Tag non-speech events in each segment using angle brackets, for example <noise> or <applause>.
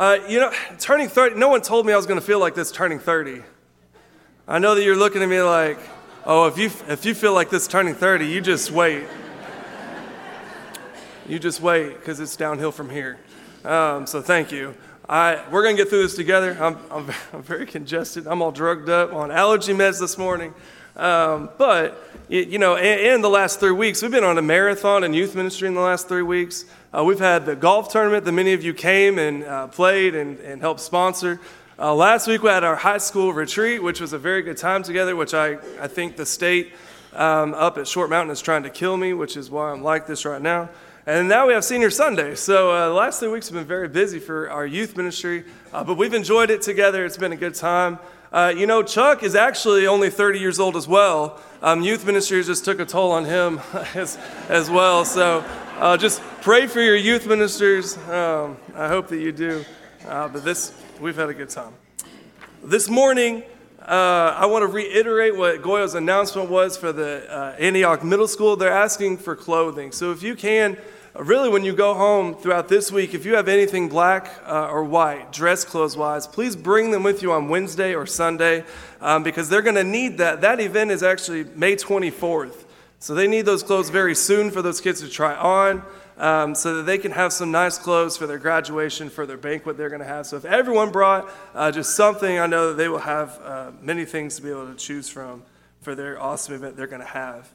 Uh, you know, turning 30, no one told me I was going to feel like this turning 30. I know that you're looking at me like, oh, if you, if you feel like this turning 30, you just wait. you just wait, because it's downhill from here. Um, so thank you. I, we're going to get through this together. I'm, I'm, <laughs> I'm, very congested. I'm all drugged up on allergy meds this morning. Um, but, you know, in, the last three weeks, we've been on a marathon in youth ministry in the last three weeks. Uh, we've had the golf tournament that many of you came and uh, played and, and helped sponsor. Uh, last week, we had our high school retreat, which was a very good time together, which I, I think the state um, up at Short Mountain is trying to kill me, which is why I'm like this right now. And now we have Senior Sunday. So uh, the last three weeks have been very busy for our youth ministry, uh, but we've enjoyed it together. It's been a good time. Uh, you know, Chuck is actually only 30 years old as well. Um, youth ministry just took a toll on him <laughs> as, as well. So uh, just pray for your youth ministers. Um, I hope that you do. Uh, but this, we've had a good time. This morning, uh, I want to reiterate what Goyo's announcement was for the uh, Antioch Middle School. They're asking for clothing. So if you can, really, when you go home throughout this week, if you have anything black uh, or white, dress clothes wise, please bring them with you on Wednesday or Sunday um, because they're going to need that. That event is actually May 24th. So they need those clothes very soon for those kids to try on um, so that they can have some nice clothes for their graduation, for their banquet they're going to have. So if everyone brought uh, just something, I know that they will have uh, many things to be able to choose from for their awesome event they're going to have.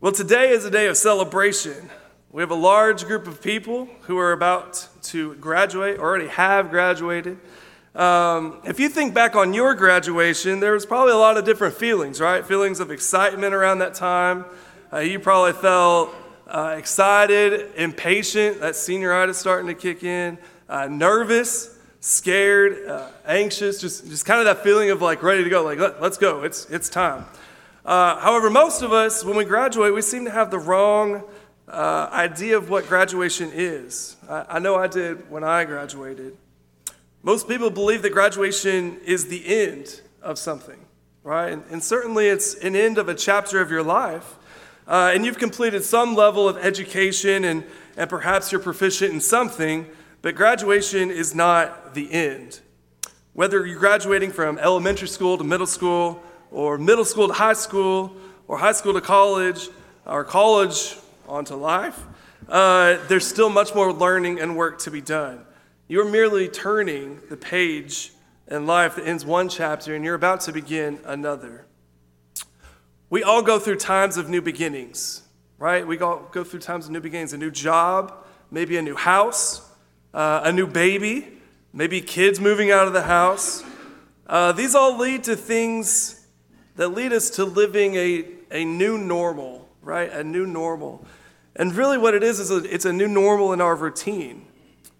Well, today is a day of celebration. We have a large group of people who are about to graduate, already have graduated. Um, if you think back on your graduation, there was probably a lot of different feelings, right? Feelings of excitement around that time. Uh, you probably felt uh, excited, impatient, that senioritis starting to kick in, uh, nervous, scared, uh, anxious, just, just kind of that feeling of like ready to go, like Let, us go, it's, it's time. Uh, however, most of us, when we graduate, we seem to have the wrong uh, idea of what graduation is. I, I know I did when I graduated. Most people believe that graduation is the end of something, right? And, and certainly it's an end of a chapter of your life. Uh, and you've completed some level of education and, and perhaps you're proficient in something, but graduation is not the end. Whether you're graduating from elementary school to middle school, or middle school to high school, or high school to college, or college onto life, uh, there's still much more learning and work to be done. You're merely turning the page in life that ends one chapter and you're about to begin another. We all go through times of new beginnings, right? We all go through times of new beginnings, a new job, maybe a new house, uh, a new baby, maybe kids moving out of the house. Uh, these all lead to things that lead us to living a, a new normal, right? A new normal. And really, what it is, is a, it's a new normal in our routine.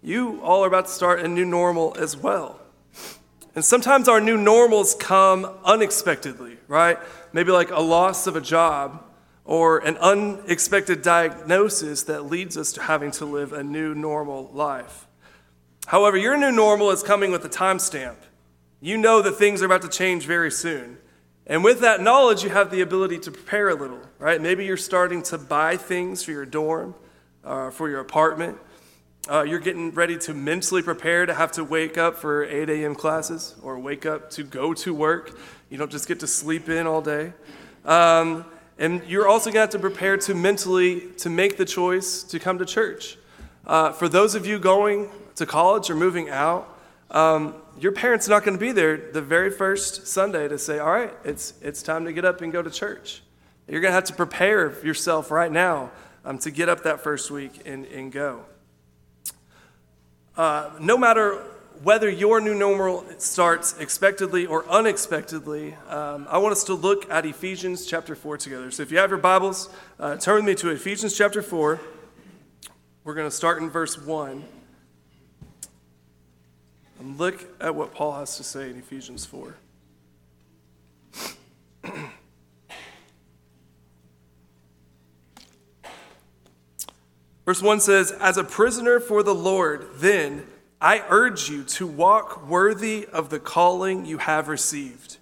You all are about to start a new normal as well. And sometimes our new normals come unexpectedly, right? Maybe like a loss of a job or an unexpected diagnosis that leads us to having to live a new normal life. However, your new normal is coming with a timestamp. You know that things are about to change very soon. And with that knowledge, you have the ability to prepare a little, right? Maybe you're starting to buy things for your dorm, uh, for your apartment. Uh, you're getting ready to mentally prepare to have to wake up for 8 a.m. classes or wake up to go to work. You don't just get to sleep in all day. Um, and you're also going to have to prepare to mentally to make the choice to come to church. Uh, for those of you going to college or moving out, um, your parents are not going to be there the very first Sunday to say, all right, it's, it's time to get up and go to church. You're going to have to prepare yourself right now um, to get up that first week and, and go. Uh, no matter whether your new normal starts expectedly or unexpectedly, um, I want us to look at Ephesians chapter 4 together. So if you have your Bibles, uh, turn with me to Ephesians chapter 4. We're going to start in verse 1 and look at what Paul has to say in Ephesians 4. Verse 1 says, As a prisoner for the Lord, then I urge you to walk worthy of the calling you have received.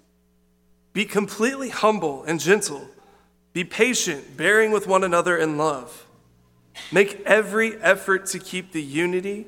Be completely humble and gentle. Be patient, bearing with one another in love. Make every effort to keep the unity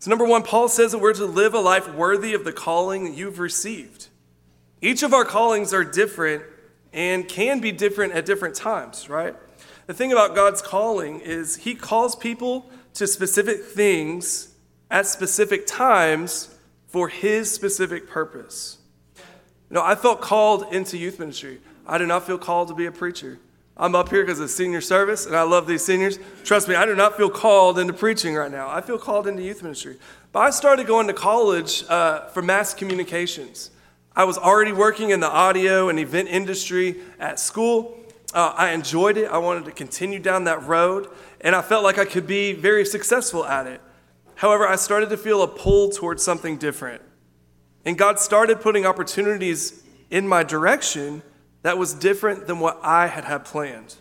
So, number one, Paul says that we're to live a life worthy of the calling that you've received. Each of our callings are different and can be different at different times, right? The thing about God's calling is He calls people to specific things at specific times for His specific purpose. You know, I felt called into youth ministry. I do not feel called to be a preacher. I'm up here because of senior service, and I love these seniors. Trust me, I do not feel called into preaching right now. I feel called into youth ministry. But I started going to college uh, for mass communications. I was already working in the audio and event industry at school. Uh, I enjoyed it. I wanted to continue down that road, and I felt like I could be very successful at it. However, I started to feel a pull towards something different. And God started putting opportunities in my direction that was different than what I had had planned.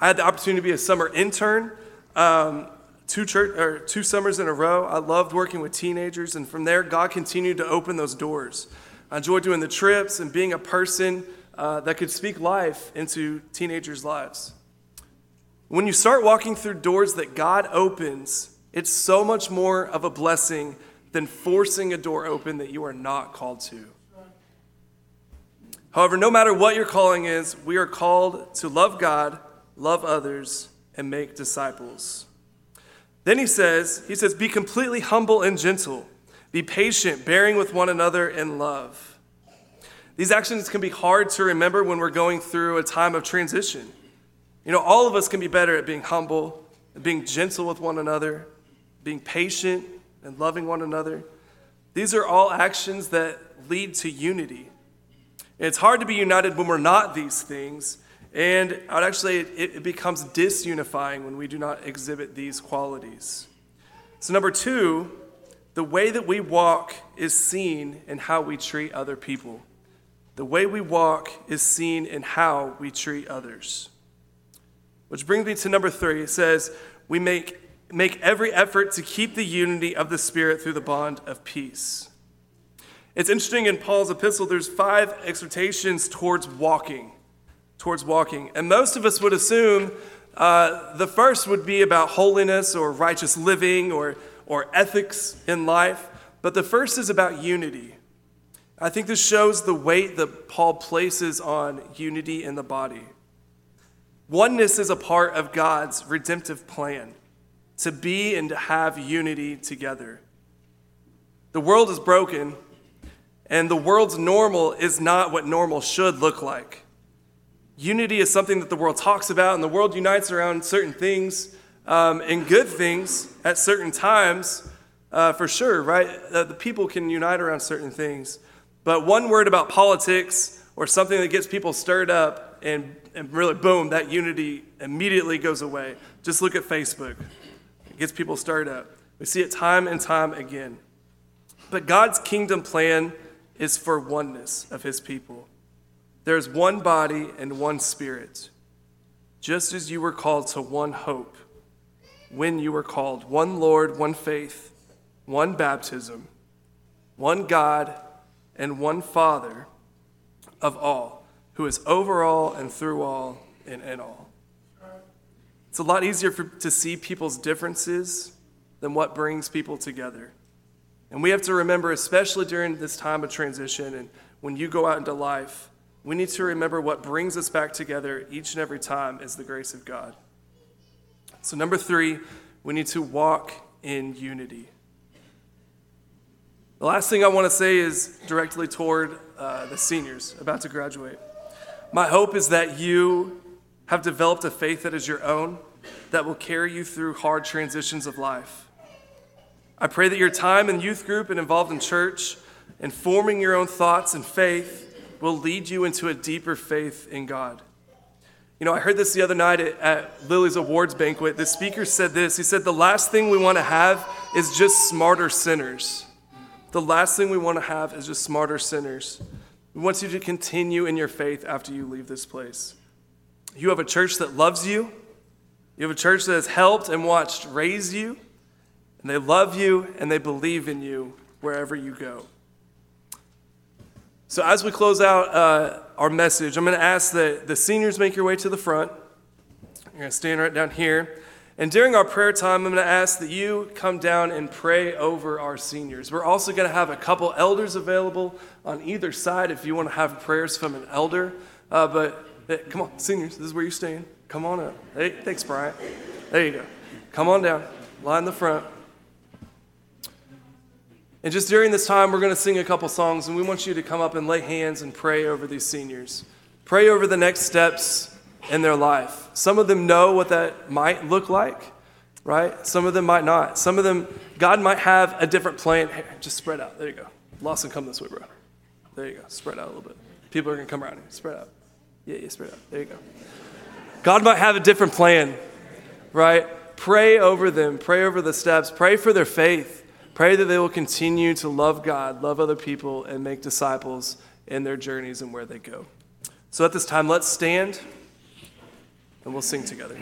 I had the opportunity to be a summer intern um, two, church, or two summers in a row. I loved working with teenagers, and from there, God continued to open those doors. I enjoyed doing the trips and being a person uh, that could speak life into teenagers' lives. When you start walking through doors that God opens, it's so much more of a blessing than forcing a door open that you are not called to. However, no matter what your calling is, we are called to love God, love others, and make disciples. Then he says, he says, be completely humble and gentle. Be patient, bearing with one another in love. These actions can be hard to remember when we're going through a time of transition. You know, all of us can be better at being humble, being gentle with one another, being patient, and loving one another. These are all actions that lead to unity. It's hard to be united when we're not these things. And actually, it, it becomes disunifying when we do not exhibit these qualities. So, number two, the way that we walk is seen in how we treat other people. The way we walk is seen in how we treat others. Which brings me to number three. It says, We make, make every effort to keep the unity of the Spirit through the bond of peace. It's interesting in Paul's epistle, there's five exhortations towards walking, towards walking. And most of us would assume uh, the first would be about holiness or righteous living or, or ethics in life, but the first is about unity. I think this shows the weight that Paul places on unity in the body. Oneness is a part of God's redemptive plan to be and to have unity together. The world is broken, and the world's normal is not what normal should look like. Unity is something that the world talks about, and the world unites around certain things um, and good things at certain times, uh, for sure, right? Uh, the people can unite around certain things. But one word about politics or something that gets people stirred up, and, and really, boom, that unity immediately goes away. Just look at Facebook, it gets people stirred up. We see it time and time again. But God's kingdom plan is for oneness of his people. There is one body and one spirit, just as you were called to one hope when you were called one Lord, one faith, one baptism, one God, and one Father of all, who is over all and through all and in all. It's a lot easier for, to see people's differences than what brings people together. And we have to remember, especially during this time of transition and when you go out into life, we need to remember what brings us back together each and every time is the grace of God. So, number three, we need to walk in unity. The last thing I want to say is directly toward uh, the seniors about to graduate. My hope is that you have developed a faith that is your own, that will carry you through hard transitions of life. I pray that your time in youth group and involved in church and forming your own thoughts and faith will lead you into a deeper faith in God. You know, I heard this the other night at, at Lily's awards banquet. The speaker said this. He said, The last thing we want to have is just smarter sinners. The last thing we want to have is just smarter sinners. We want you to continue in your faith after you leave this place. You have a church that loves you. You have a church that has helped and watched raise you. And they love you and they believe in you wherever you go. So, as we close out uh, our message, I'm going to ask that the seniors make your way to the front. You're going to stand right down here. And during our prayer time, I'm going to ask that you come down and pray over our seniors. We're also going to have a couple elders available on either side if you want to have prayers from an elder. Uh, but hey, come on, seniors, this is where you're staying. Come on up. Hey, thanks, Brian. There you go. Come on down. Line the front. And just during this time, we're going to sing a couple songs, and we want you to come up and lay hands and pray over these seniors. Pray over the next steps in their life. Some of them know what that might look like, right? Some of them might not. Some of them, God might have a different plan. Hey, just spread out. There you go. Lawson, come this way, bro. There you go. Spread out a little bit. People are going to come around here. Spread out. Yeah, yeah, spread out. There you go. God might have a different plan, right? Pray over them. Pray over the steps. Pray for their faith. Pray that they will continue to love God, love other people, and make disciples in their journeys and where they go. So at this time, let's stand and we'll sing together.